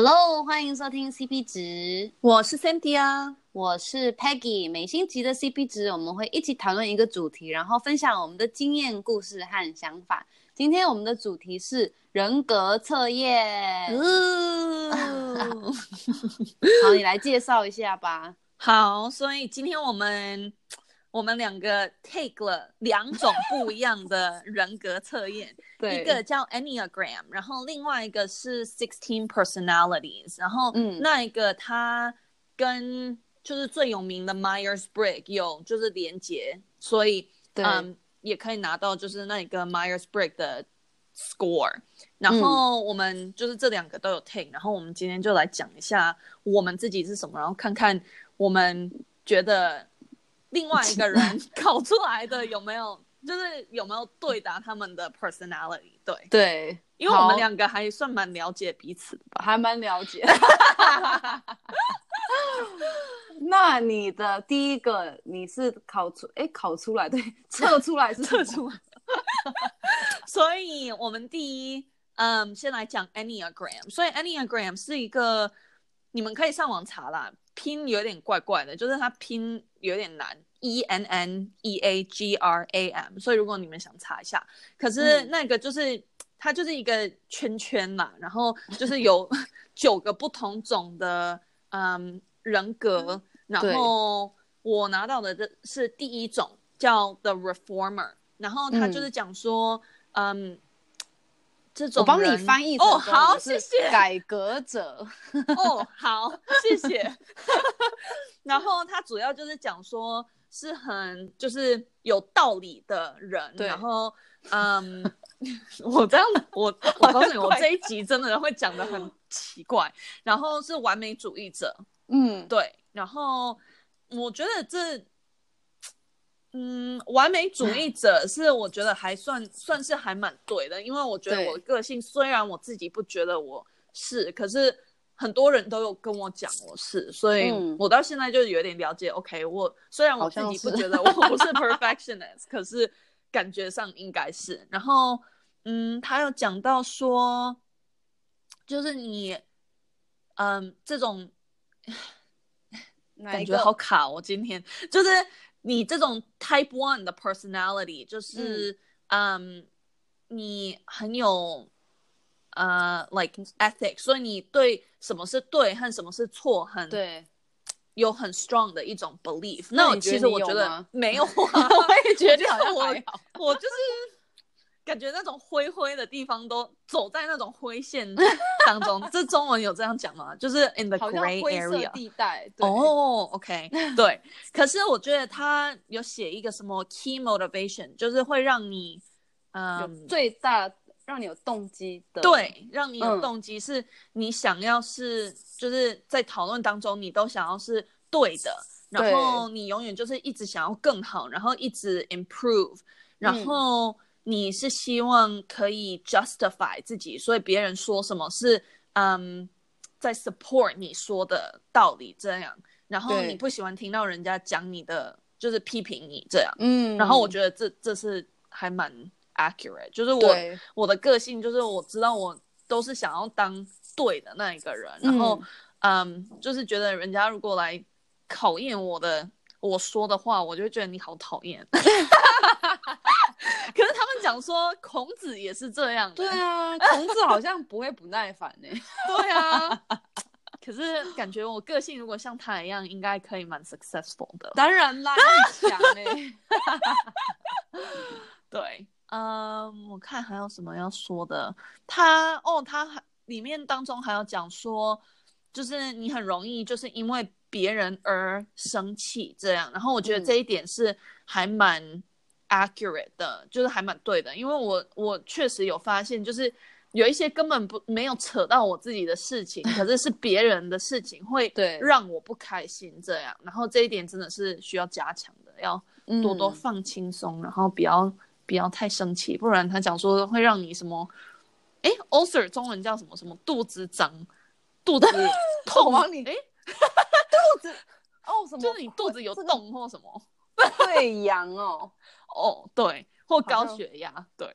Hello，欢迎收听 CP 值，我是 Cynthia，我是 Peggy。每星期的 CP 值，我们会一起讨论一个主题，然后分享我们的经验、故事和想法。今天我们的主题是人格测验。哦、好，你来介绍一下吧。好，所以今天我们。我们两个 take 了两种不一样的人格测验，对，一个叫 Enneagram，然后另外一个是 Sixteen Personalities，然后那一个它跟就是最有名的 Myers-Briggs 有就是连接，所以嗯也可以拿到就是那一个 Myers-Briggs 的 score，然后我们就是这两个都有 take，然后我们今天就来讲一下我们自己是什么，然后看看我们觉得。另外一个人 考出来的有没有，就是有没有对答他们的 personality？对对，因为我们两个还算蛮了解彼此的吧，还蛮了解。那你的第一个你是考出，哎，考出来对，测出来是测出来。所以我们第一，嗯，先来讲 Enneagram。所以 Enneagram 是一个，你们可以上网查啦。拼有点怪怪的，就是它拼有点难，E N N E A G R A M。所以如果你们想查一下，可是那个就是、嗯、它就是一个圈圈嘛，然后就是有 九个不同种的嗯人格，然后我拿到的这是第一种叫 The Reformer，然后他就是讲说嗯。嗯这种我帮你翻译哦，好，谢谢。改革者哦，好，谢谢。然后他主要就是讲说，是很就是有道理的人。对。然后，嗯，我这样，我 我告诉你，我这一集真的会讲的很奇怪。然后是完美主义者，嗯，对。然后我觉得这。嗯，完美主义者 是我觉得还算算是还蛮对的，因为我觉得我的个性虽然我自己不觉得我是，可是很多人都有跟我讲我是，所以我到现在就有点了解。嗯、OK，我虽然我自己不觉得我不是 perfectionist，可是感觉上应该是。然后，嗯，他有讲到说，就是你，嗯，这种 感觉好卡。哦今天就是。你这种 Type One 的 personality 就是，嗯，um, 你很有，呃、uh,，like ethics，所以你对什么是对和什么是错很对，有很 strong 的一种 belief。那我其实我觉得没有啊，我也觉得好像我我就是。感觉那种灰灰的地方都走在那种灰线当中，这中文有这样讲吗？就是 in the gray area 地带。哦、oh,，OK，对。可是我觉得他有写一个什么 key motivation，就是会让你，嗯，有最大让你有动机的，对，让你有动机是你想要是、嗯、就是在讨论当中你都想要是对的，然后你永远就是一直想要更好，然后一直 improve，然后。嗯你是希望可以 justify 自己，所以别人说什么是嗯在 support 你说的道理这样，然后你不喜欢听到人家讲你的就是批评你这样，嗯，然后我觉得这这是还蛮 accurate，就是我我的个性就是我知道我都是想要当对的那一个人，然后嗯就是觉得人家如果来考验我的我说的话，我就会觉得你好讨厌。可是他们讲说孔子也是这样的。对啊，孔子好像不会不耐烦呢。对啊，可是感觉我个性如果像他一样，应该可以蛮 successful 的。当然啦，很强呢。对，嗯，我看还有什么要说的。他哦，他还里面当中还有讲说，就是你很容易就是因为别人而生气这样。然后我觉得这一点是还蛮。accurate 的，就是还蛮对的，因为我我确实有发现，就是有一些根本不没有扯到我自己的事情，可是是别人的事情会 让我不开心这样，然后这一点真的是需要加强的，要多多放轻松，嗯、然后不要不要太生气，不然他讲说会让你什么，哎，ulcer 中文叫什么什么肚子长，肚子 痛哎，肚子哦什么，就是你肚子有洞或什么。对，痒哦，哦，对，或高血压，对，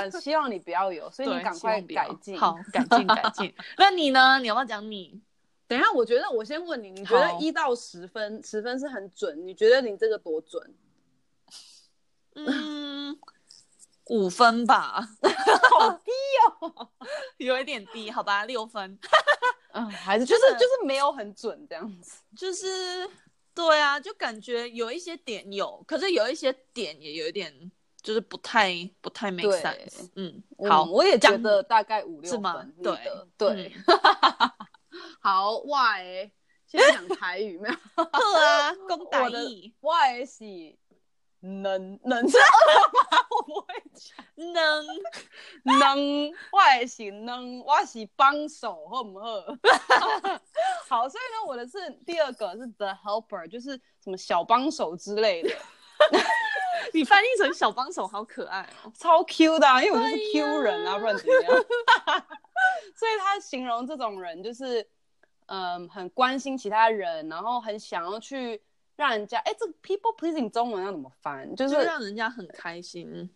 很希望你不要有，所以你赶快改进。好，改进改进。那你呢？你要不要讲你？等一下，我觉得我先问你，你觉得一到十分，十分是很准，你觉得你这个多准？嗯，五分吧，好低哦，有一点低，好吧，六分。嗯，还是就是就是没有很准这样子，就是对啊，就感觉有一些点有，可是有一些点也有一点就是不太不太 make sense。嗯，好，我也觉得大概五六分？对对。好，我诶，现在讲台语没有？对啊，讲台语。我诶是能能知道吗？我不会讲能能，我诶是能，我是帮手，好不好？好，所以呢，我的是第二个是 the helper，就是什么小帮手之类的。你翻译成小帮手，好可爱哦，超 Q 的，因为我就是 Q 人啊，不然怎么样？所以他形容这种人就是，嗯、呃，很关心其他人，然后很想要去让人家，哎，这个 people pleasing 中文要怎么翻？就是让人家很开心，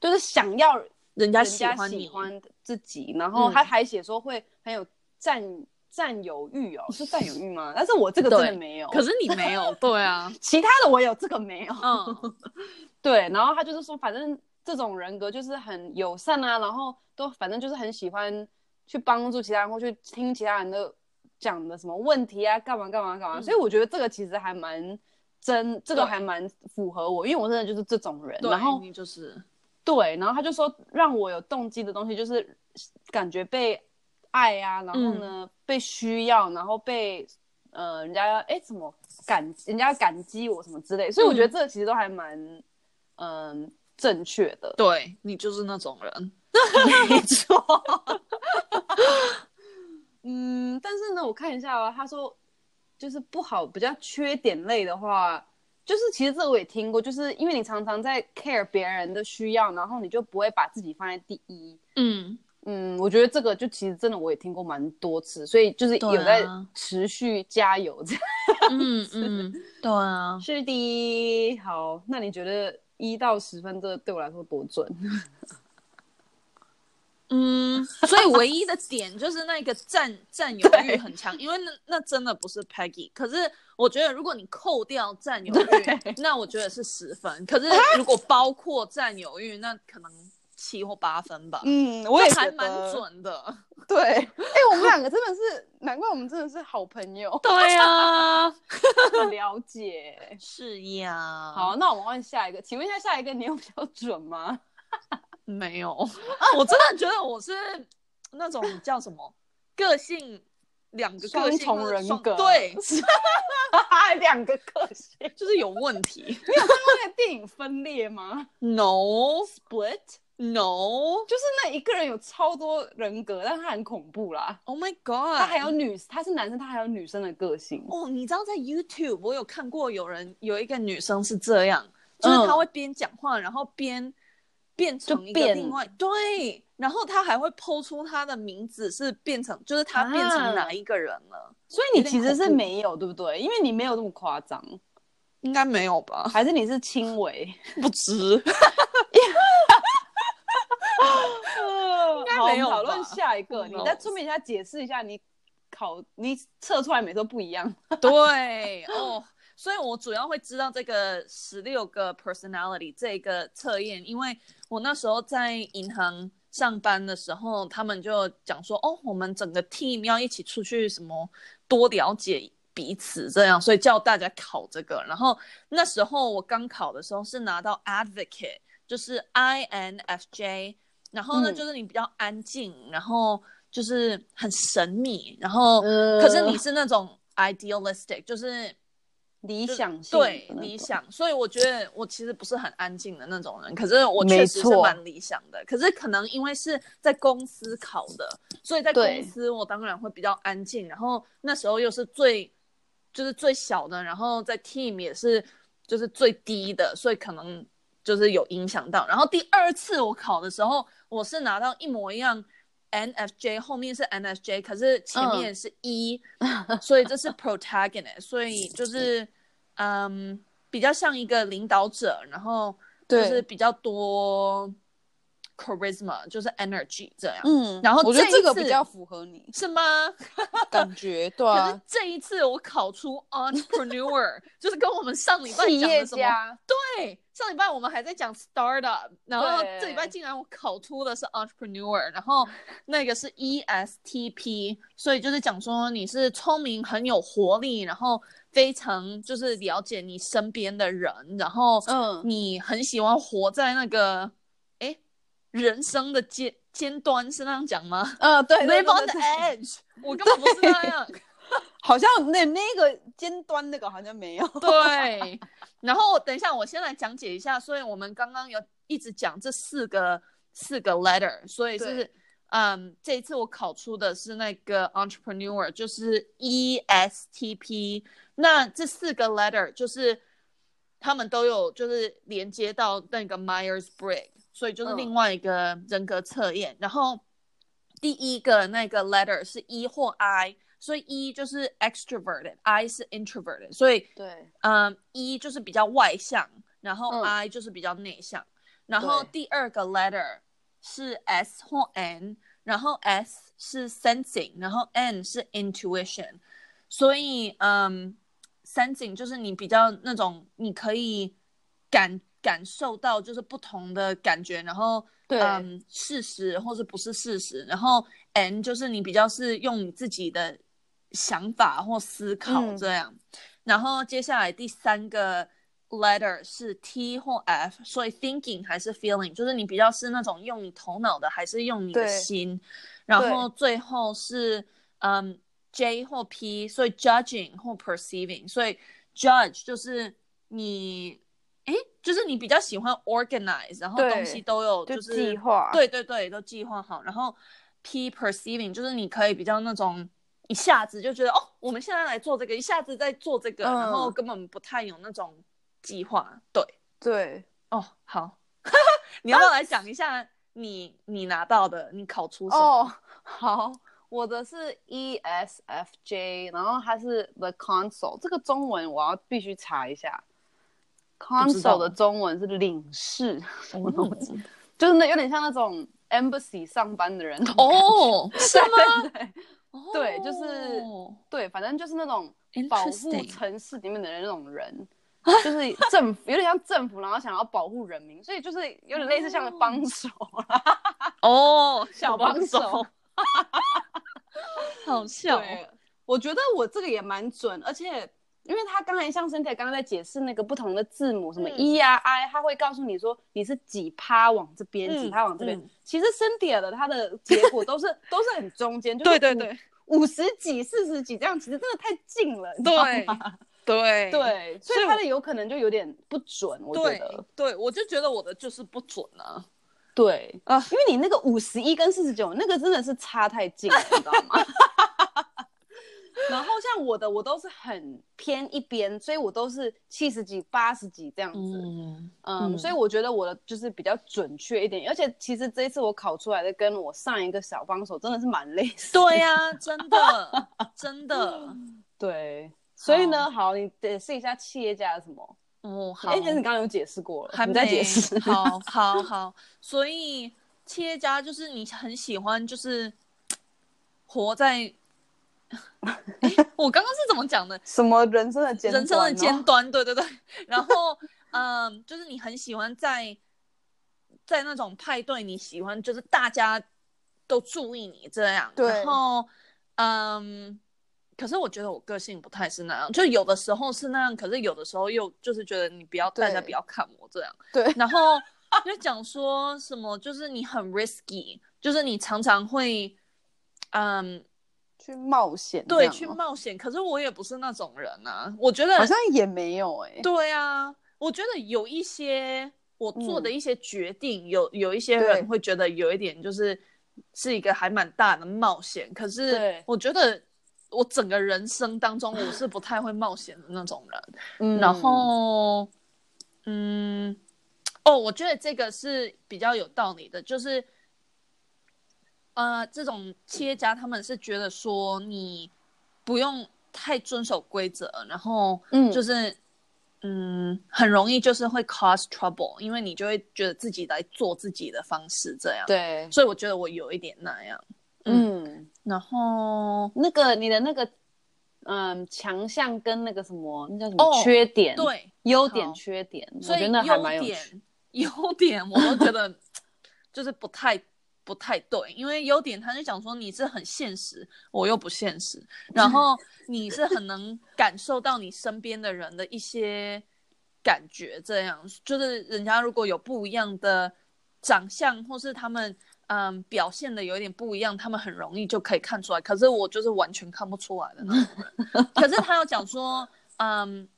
就是想要人家喜欢喜欢自己，然后他还写说会很有占占有欲哦，是占有欲吗？但是我这个真的没有，可是你没有，对啊，其他的我有，这个没有，嗯，对，然后他就是说，反正这种人格就是很友善啊，然后都反正就是很喜欢。去帮助其他人，或去听其他人的讲的什么问题啊，干嘛干嘛干嘛。嗯、所以我觉得这个其实还蛮真，这个还蛮符合我，因为我真的就是这种人。然后就是对，然后他就说让我有动机的东西，就是感觉被爱啊，然后呢、嗯、被需要，然后被呃人家哎怎么感人家感激我什么之类。所以我觉得这个其实都还蛮嗯、呃、正确的。对，你就是那种人。没错，嗯，但是呢，我看一下啊，他说就是不好，比较缺点类的话，就是其实这我也听过，就是因为你常常在 care 别人的需要，然后你就不会把自己放在第一。嗯嗯，我觉得这个就其实真的我也听过蛮多次，所以就是有在持续加油这样。嗯嗯，对啊，是的。好，那你觉得一到十分，这对我来说多准？嗯，所以唯一的点就是那个占占有欲很强，因为那那真的不是 Peggy。可是我觉得如果你扣掉占有欲，那我觉得是十分。可是如果包括占有欲，那可能七或八分吧。嗯，我也还蛮准的。对，哎、欸，我们两个真的是，难怪我们真的是好朋友。对呀、啊，很了解。是呀。好，那我们换下一个，请问一下，下一个你有比较准吗？没有，我真的觉得我是那种叫什么个性两个个性双重人格，对 两个个性就是有问题。你有看过那个电影《分裂》吗？No，Split，No，就是那一个人有超多人格，但他很恐怖啦。Oh my god，他还有女，他是男生，他还有女生的个性。哦，你知道在 YouTube 我有看过有人有一个女生是这样，就是她会边讲话，然后边。变成一个另外对，然后他还会 po 出他的名字是变成，就是他变成哪一个人了。啊、所以你其实是没有，对不对？因为你没有那么夸张，应该没有吧？还是你是轻微 不知？应该没有。讨论下一个，你再顺便一下解释一下，你考你测出来每次都不一样。对哦。所以我主要会知道这个十六个 personality 这个测验，因为我那时候在银行上班的时候，他们就讲说，哦，我们整个 team 要一起出去，什么多了解彼此这样，所以叫大家考这个。然后那时候我刚考的时候是拿到 advocate，就是 INFJ，然后呢、嗯、就是你比较安静，然后就是很神秘，然后、呃、可是你是那种 idealistic，就是。理想性对理想，所以我觉得我其实不是很安静的那种人，可是我确实是蛮理想的。可是可能因为是在公司考的，所以在公司我当然会比较安静。然后那时候又是最就是最小的，然后在 team 也是就是最低的，所以可能就是有影响到。然后第二次我考的时候，我是拿到一模一样 NFJ，后面是 NFJ，可是前面是 E，嗯，所以这是 protagonist，所以就是。嗯，比较像一个领导者，然后就是比较多，charisma，就是 energy 这样。嗯，然后我觉得这个比较符合你，是吗？感觉对啊。可是这一次我考出 entrepreneur，就是跟我们上礼拜讲的什么？对，上礼拜我们还在讲 startup，然后这礼拜竟然我考出的是 entrepreneur，然后那个是 ESTP，所以就是讲说你是聪明、很有活力，然后非常就是了解你身边的人，然后嗯，你很喜欢活在那个。人生的尖尖端是那样讲吗？呃，对，live on the edge，我根本不是那样，好像那那个尖端那个好像没有。对，然后等一下，我先来讲解一下。所以我们刚刚有一直讲这四个四个 letter，所以是嗯，这一次我考出的是那个 entrepreneur，就是 ESTP。那这四个 letter 就是他们都有就是连接到那个 Myers-Briggs。所以就是另外一个人格测验，嗯、然后第一个那个 letter 是 E 或 I，所以 E 就是 extroverted，I 是 introverted，所以对，嗯，E 就是比较外向，然后 I 就是比较内向，嗯、然后第二个 letter 是 S 或 N，然后 S 是 sensing，然后 N 是 intuition，所以嗯，sensing 就是你比较那种你可以感。感受到就是不同的感觉，然后对，嗯，事实或者不是事实，然后 N 就是你比较是用你自己的想法或思考这样，嗯、然后接下来第三个 letter 是 T 或 F，所以 thinking 还是 feeling，就是你比较是那种用你头脑的，还是用你的心，然后最后是嗯 J 或 P，所以 judging 或 perceiving，所以 judge 就是你。哎，就是你比较喜欢 organize，然后东西都有就是计划，对对对，都计划好。然后 P perceiving 就是你可以比较那种一下子就觉得哦，我们现在来做这个，一下子在做这个，嗯、然后根本不太有那种计划。对对，哦，好，你要不要来讲一下你、啊、你拿到的，你考出什么？哦，好，我的是 ESFJ，然后它是 The Console，这个中文我要必须查一下。Consul 的中文是领事，什么东西？就是那有点像那种 embassy 上班的人。哦，是吗？对，就是对，反正就是那种保护城市里面的人那种人，就是政府有点像政府，然后想要保护人民，所以就是有点类似像帮手哦，小帮手，好笑。我觉得我这个也蛮准，而且。因为他刚才像 Cynthia 刚刚在解释那个不同的字母，什么 E 啊 I，他会告诉你说你是几趴往这边，几趴往这边。其实 Cynthia 的他的结果都是都是很中间，就是对对对，五十几、四十几这样，其实真的太近了，你知道吗？对对，所以他的有可能就有点不准，我觉得。对，我就觉得我的就是不准啊。对啊，因为你那个五十一跟四十九，那个真的是差太近了，你知道吗？然后像我的，我都是很偏一边，所以我都是七十几、八十几这样子。嗯，嗯，所以我觉得我的就是比较准确一点。而且其实这一次我考出来的，跟我上一个小帮手真的是蛮类似。对呀、啊，真的，真的，对。所以呢，好，你解释一下企业家是什么？哦，好。哎，其实你刚刚有解释过了，还没在解释。好，好，好。所以企业家就是你很喜欢，就是活在。我刚刚是怎么讲的？什么人生的尖端？人生的尖端，对对对。然后，嗯，就是你很喜欢在在那种派对，你喜欢就是大家都注意你这样。对。然后，嗯，可是我觉得我个性不太是那样，就有的时候是那样，可是有的时候又就是觉得你不要对大家不要看我这样。对。然后就讲说什么，就是你很 risky，就是你常常会，嗯。去冒险，对，去冒险。可是我也不是那种人啊，我觉得好像也没有哎、欸。对啊，我觉得有一些我做的一些决定，嗯、有有一些人会觉得有一点就是是一个还蛮大的冒险。可是我觉得我整个人生当中我是不太会冒险的那种人。嗯，然后嗯，哦，我觉得这个是比较有道理的，就是。呃，这种企业家他们是觉得说你不用太遵守规则，然后嗯，就是嗯，很容易就是会 cause trouble，因为你就会觉得自己来做自己的方式这样。对，所以我觉得我有一点那样。嗯，嗯然后那个你的那个嗯强项跟那个什么那叫什么、哦、缺点？对，优点缺点，所以我觉得那还蛮有趣。优点我都觉得 就是不太不太对，因为优点他就讲说你是很现实，我又不现实，然后你是很能感受到你身边的人的一些感觉，这样就是人家如果有不一样的长相，或是他们嗯表现的有一点不一样，他们很容易就可以看出来。可是我就是完全看不出来的那种人。可是他要讲说，嗯，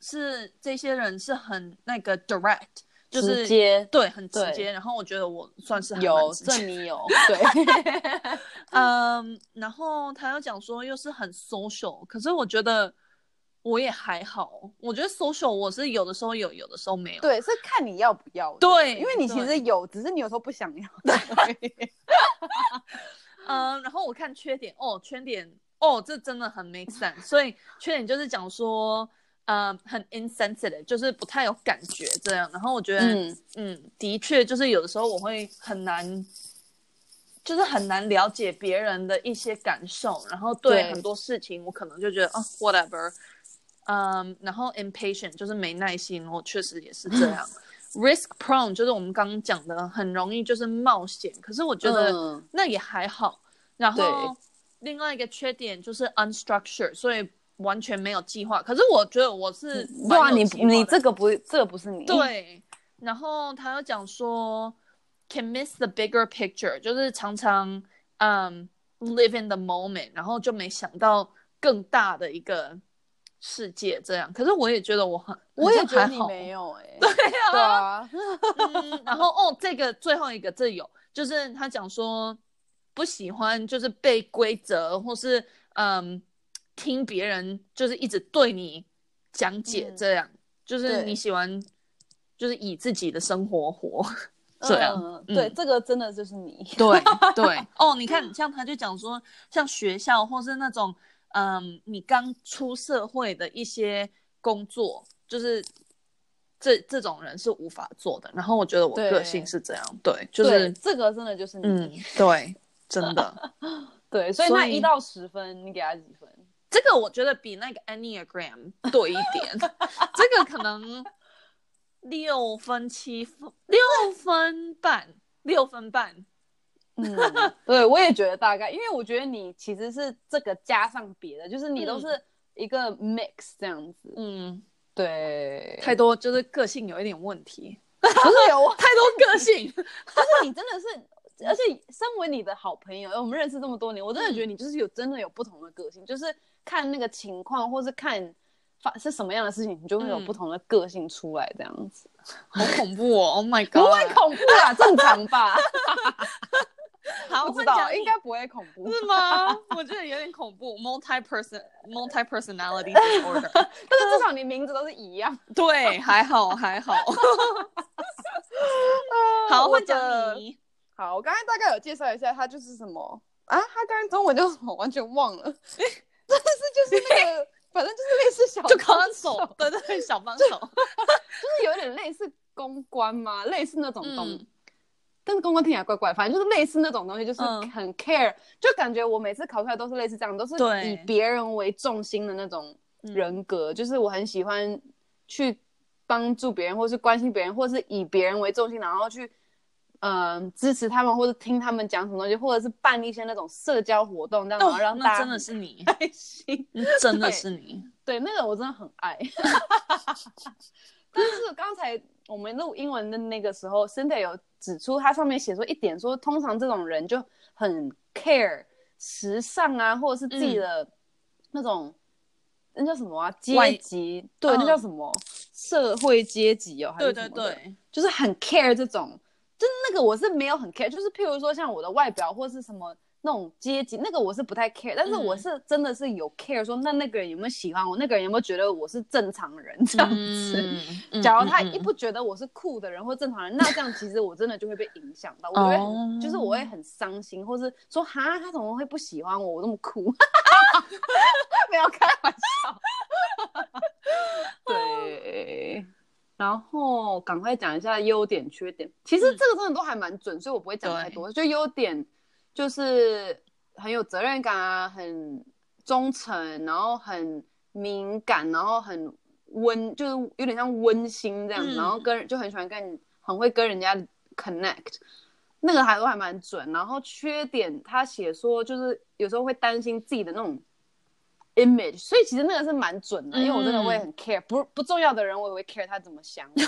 是这些人是很那个 direct。就是直接对，很直接。然后我觉得我算是有，这你有对。嗯，然后他又讲说又是很 social，可是我觉得我也还好。我觉得 social 我是有的时候有，有的时候没有。对，是看你要不要。对，因为你其实有，只是你有时候不想要。对。嗯，然后我看缺点哦，缺点哦，这真的很 make sense。所以缺点就是讲说。呃，很 insensitive，就是不太有感觉这样。然后我觉得，嗯，嗯，的确，就是有的时候我会很难，就是很难了解别人的一些感受。然后对很多事情，我可能就觉得哦，whatever。嗯，然后 impatient 就是没耐心，我确实也是这样。risk prone 就是我们刚刚讲的，很容易就是冒险。可是我觉得那也还好。嗯、然后另外一个缺点就是 unstructured，所以。完全没有计划，可是我觉得我是哇，你你这个不，这个不是你。对，然后他又讲说，can miss the bigger picture，就是常常嗯、um, live in the moment，然后就没想到更大的一个世界这样。可是我也觉得我很，我也觉得你没有哎、欸，对啊，对啊。嗯，然后哦，这个最后一个这有，就是他讲说不喜欢就是被规则或是嗯。听别人就是一直对你讲解，这样、嗯、就是你喜欢，就是以自己的生活活 这样。嗯嗯、对，这个真的就是你。对对 哦，你看，像他就讲说，像学校或是那种，嗯，你刚出社会的一些工作，就是这这种人是无法做的。然后我觉得我个性是这样，对，对就是这个真的就是你。嗯，对，真的。对，所以那一到十分，你给他几分？这个我觉得比那个 Enneagram 多一点，这个可能六分七分六分半六分半，嗯，对，我也觉得大概，因为我觉得你其实是这个加上别的，就是你都是一个 mix 这样子，嗯，对，太多就是个性有一点问题，不是有太多个性，就是你真的是。而且身为你的好朋友，我们认识这么多年，我真的觉得你就是有真的有不同的个性，嗯、就是看那个情况，或是看发是什么样的事情，你就会有不同的个性出来，这样子。好恐怖哦！Oh my god！不会恐怖啦，正常吧？好，不知道，应该不会恐怖，是吗？我觉得有点恐怖，multi person multi personality disorder。但是至少你名字都是一样，对，还好还好。好，我讲你。好，我刚才大概有介绍一下，他就是什么啊？他刚才中文叫什么？完全忘了。但是就是那个，反正就是类似小就帮手，对对，小帮手，就是有点类似公关嘛，类似那种东西。嗯、但是公关听起来怪怪，反正就是类似那种东西，就是很 care，、嗯、就感觉我每次考出来都是类似这样，都是以别人为重心的那种人格。就是我很喜欢去帮助别人，或是关心别人，或是以别人为重心，然后去。嗯、呃，支持他们或者听他们讲什么东西，或者是办一些那种社交活动，这样子让大家、哦、真的是你开心，真的是你，对，对那个我真的很爱。但是刚才我们录英文的那个时候，Cynthia 有指出，它上面写说一点说，通常这种人就很 care 时尚啊，或者是自己的那种、嗯、那叫什么啊阶级，对，嗯、那叫什么社会阶级哦，还是什么，对对对，就是很 care 这种。就是那个我是没有很 care，就是譬如说像我的外表或是什么那种阶级，那个我是不太 care，但是我是真的是有 care 说，那那个人有没有喜欢我，那个人有没有觉得我是正常人这样子。嗯、假如他一不觉得我是酷的人或正常人，嗯、那这样其实我真的就会被影响到，我觉得、哦、就是我会很伤心，或是说哈，他怎么会不喜欢我，我那么酷？没有开玩笑。对，然后赶快讲一下优点缺点。其实这个真的都还蛮准，所以我不会讲太多。就优点。就是很有责任感啊，很忠诚，然后很敏感，然后很温，就是有点像温馨这样子，嗯、然后跟就很喜欢跟，很会跟人家 connect，那个还都还蛮准。然后缺点他写说就是有时候会担心自己的那种 image，所以其实那个是蛮准的，嗯、因为我真的会很 care，不不重要的人我也会 care 他怎么想我。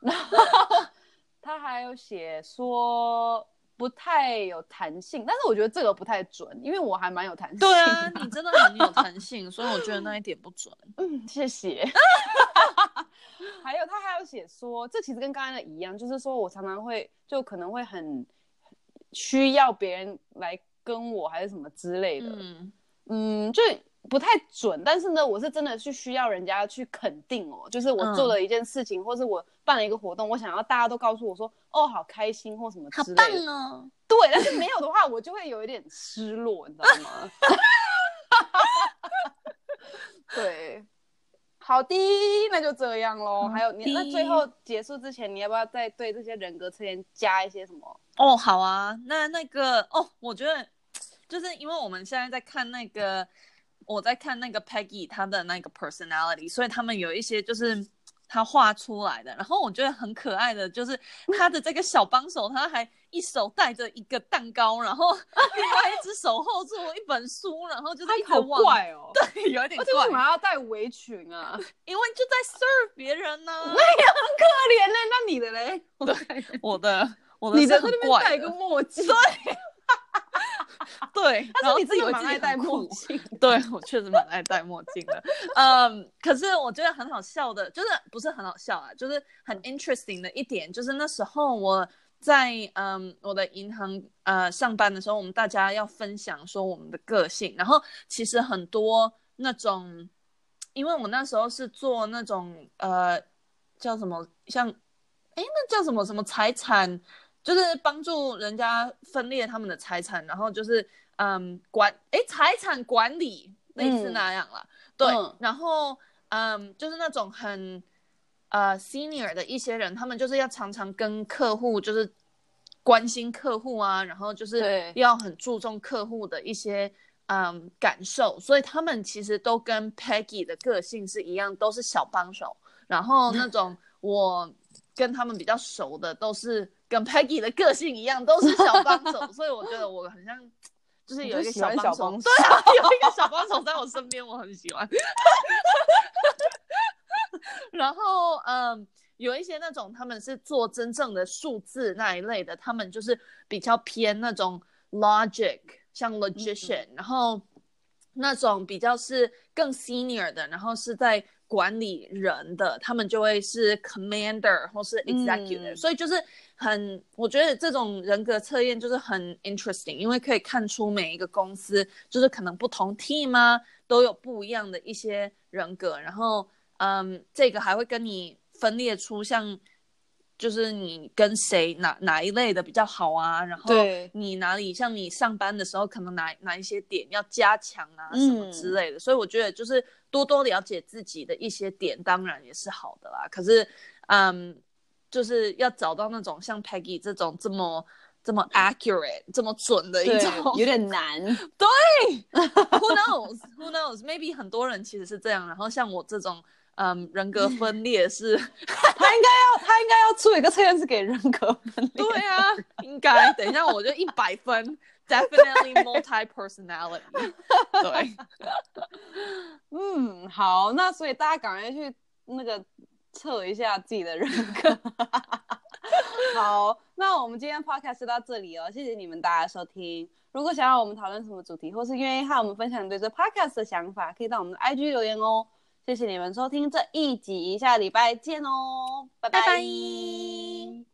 然 后 他还有写说。不太有弹性，但是我觉得这个不太准，因为我还蛮有弹性。对啊，你真的很有弹性，所以我觉得那一点不准。嗯，谢谢。还有他还有写说，这其实跟刚才的一样，就是说我常常会就可能会很需要别人来跟我，还是什么之类的。嗯嗯，就。不太准，但是呢，我是真的是需要人家去肯定哦，就是我做了一件事情，嗯、或是我办了一个活动，我想要大家都告诉我说，哦，好开心或什么之类的。好棒哦！对，但是没有的话，我就会有一点失落，你知道吗？对，好的，那就这样喽。还有你，那最后结束之前，你要不要再对这些人格测验加一些什么？哦，好啊，那那个哦，我觉得就是因为我们现在在看那个。我在看那个 Peggy 她的那个 personality，所以他们有一些就是他画出来的，然后我觉得很可爱的，就是他的这个小帮手，他还一手带着一个蛋糕，然后 另外一只手 hold 住一本书，然后就是好怪哦，对，有一点怪。为什么要戴围裙啊？因为就在 serve 别人呢、啊。那也很可怜呢。那你的嘞？对，我的，我的，你的那边戴一个墨镜。对。对，但是你自己蛮爱戴墨镜。对，我确实蛮爱戴墨镜的。嗯，可是我觉得很好笑的，就是不是很好笑啊，就是很 interesting 的一点，就是那时候我在嗯我的银行呃上班的时候，我们大家要分享说我们的个性，然后其实很多那种，因为我那时候是做那种呃叫什么像，哎那叫什么什么财产。就是帮助人家分裂他们的财产，然后就是嗯管哎财产管理类似那样了，嗯、对，嗯、然后嗯就是那种很呃 senior 的一些人，他们就是要常常跟客户就是关心客户啊，然后就是要很注重客户的一些嗯感受，所以他们其实都跟 Peggy 的个性是一样，都是小帮手，然后那种 我跟他们比较熟的都是。跟 Peggy 的个性一样，都是小帮手，所以我觉得我很像，就是有一个小帮手，对啊，有一个小帮手在我身边，我很喜欢。然后，嗯，有一些那种他们是做真正的数字那一类的，他们就是比较偏那种 logic，像 logician，嗯，然后那种比较是更 senior 的，然后是在。管理人的，他们就会是 commander 或是 executive，、嗯、所以就是很，我觉得这种人格测验就是很 interesting，因为可以看出每一个公司就是可能不同 team 啊都有不一样的一些人格，然后嗯，这个还会跟你分裂出像。就是你跟谁哪哪一类的比较好啊？然后你哪里像你上班的时候，可能哪哪一些点要加强啊，什么之类的。嗯、所以我觉得就是多多了解自己的一些点，当然也是好的啦。可是，嗯，就是要找到那种像 Peggy 这种这么这么 accurate、这么准的一种，有点难。对，Who knows？Who knows？Maybe 很多人其实是这样。然后像我这种。嗯，人格分裂是，他应该要，他应该要出一个测验是给人格分裂。对啊，应该。等一下，我就一百分，definitely multi personality。对，嗯，好，那所以大家赶快去那个测一下自己的人格。好，那我们今天 podcast 就到这里哦，谢谢你们大家收听。如果想要我们讨论什么主题，或是愿意和我们分享对这 podcast 的想法，可以到我们的 IG 留言哦。谢谢你们收听这一集，下礼拜见哦，拜拜。拜拜。